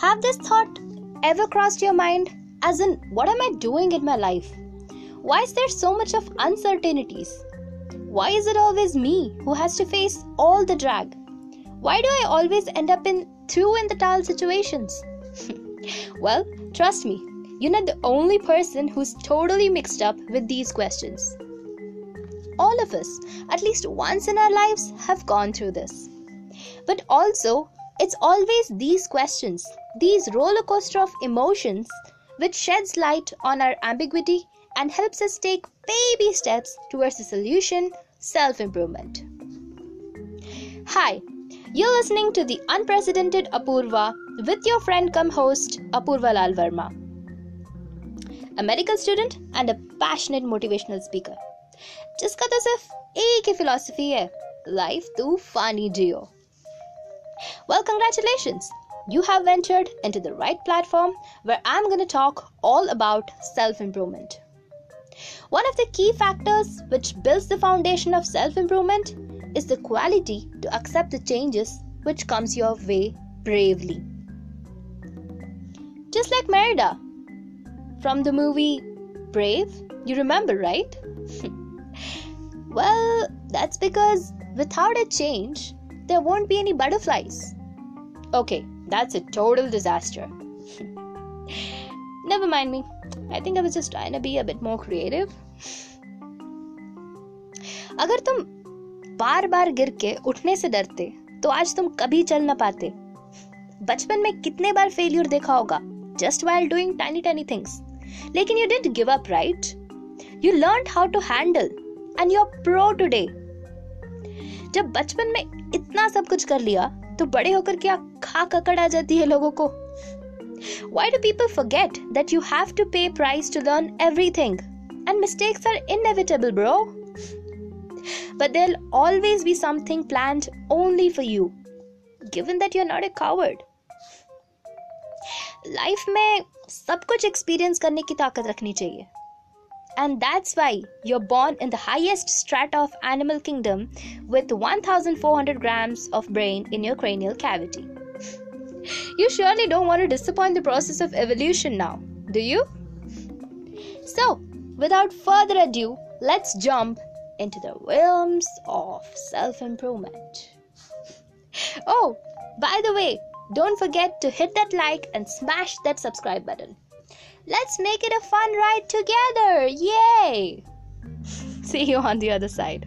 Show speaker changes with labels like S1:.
S1: Have this thought ever crossed your mind? As in, what am I doing in my life? Why is there so much of uncertainties? Why is it always me who has to face all the drag? Why do I always end up in through in the towel situations? well, trust me, you're not the only person who's totally mixed up with these questions. All of us, at least once in our lives, have gone through this. But also, it's always these questions, these roller coaster of emotions, which sheds light on our ambiguity and helps us take baby steps towards the solution self improvement. Hi, you're listening to the unprecedented Apurva with your friend come host Apurva Lal Verma, a medical student and a passionate motivational speaker. जिसका तो सिर्फ एक ही philosophy है life तू फानी जियो well, congratulations! You have ventured into the right platform where I'm going to talk all about self improvement. One of the key factors which builds the foundation of self improvement is the quality to accept the changes which comes your way bravely. Just like Merida from the movie Brave, you remember, right? Well, that's because without a change, there won't be any butterflies. Okay, that's a total disaster. Never mind me. I think I was just trying to be a bit more creative. अगर तुम बार बार गिर के उठने से डरते तो आज तुम कभी चल ना पाते बचपन में कितने बार फेलियर देखा होगा just while doing tiny tiny things लेकिन you didn't give up right you learn how to handle and you are pro today जब बचपन में इतना सब कुछ कर लिया तो बड़े होकर क्या खा ककड़ आ जाती है लोगों को Why do people forget that you have to pay price to learn everything? And mistakes are inevitable, bro. But there'll always be something planned only for you, given that you're not a coward. Life में सब कुछ experience करने की ताकत रखनी चाहिए and that's why you're born in the highest strata of animal kingdom with 1400 grams of brain in your cranial cavity. You surely don't want to disappoint the process of evolution now, do you? So, without further ado, let's jump into the realms of self improvement. Oh, by the way, don't forget to hit that like and smash that subscribe button. Let's make it a fun ride together! Yay! See you on the other side.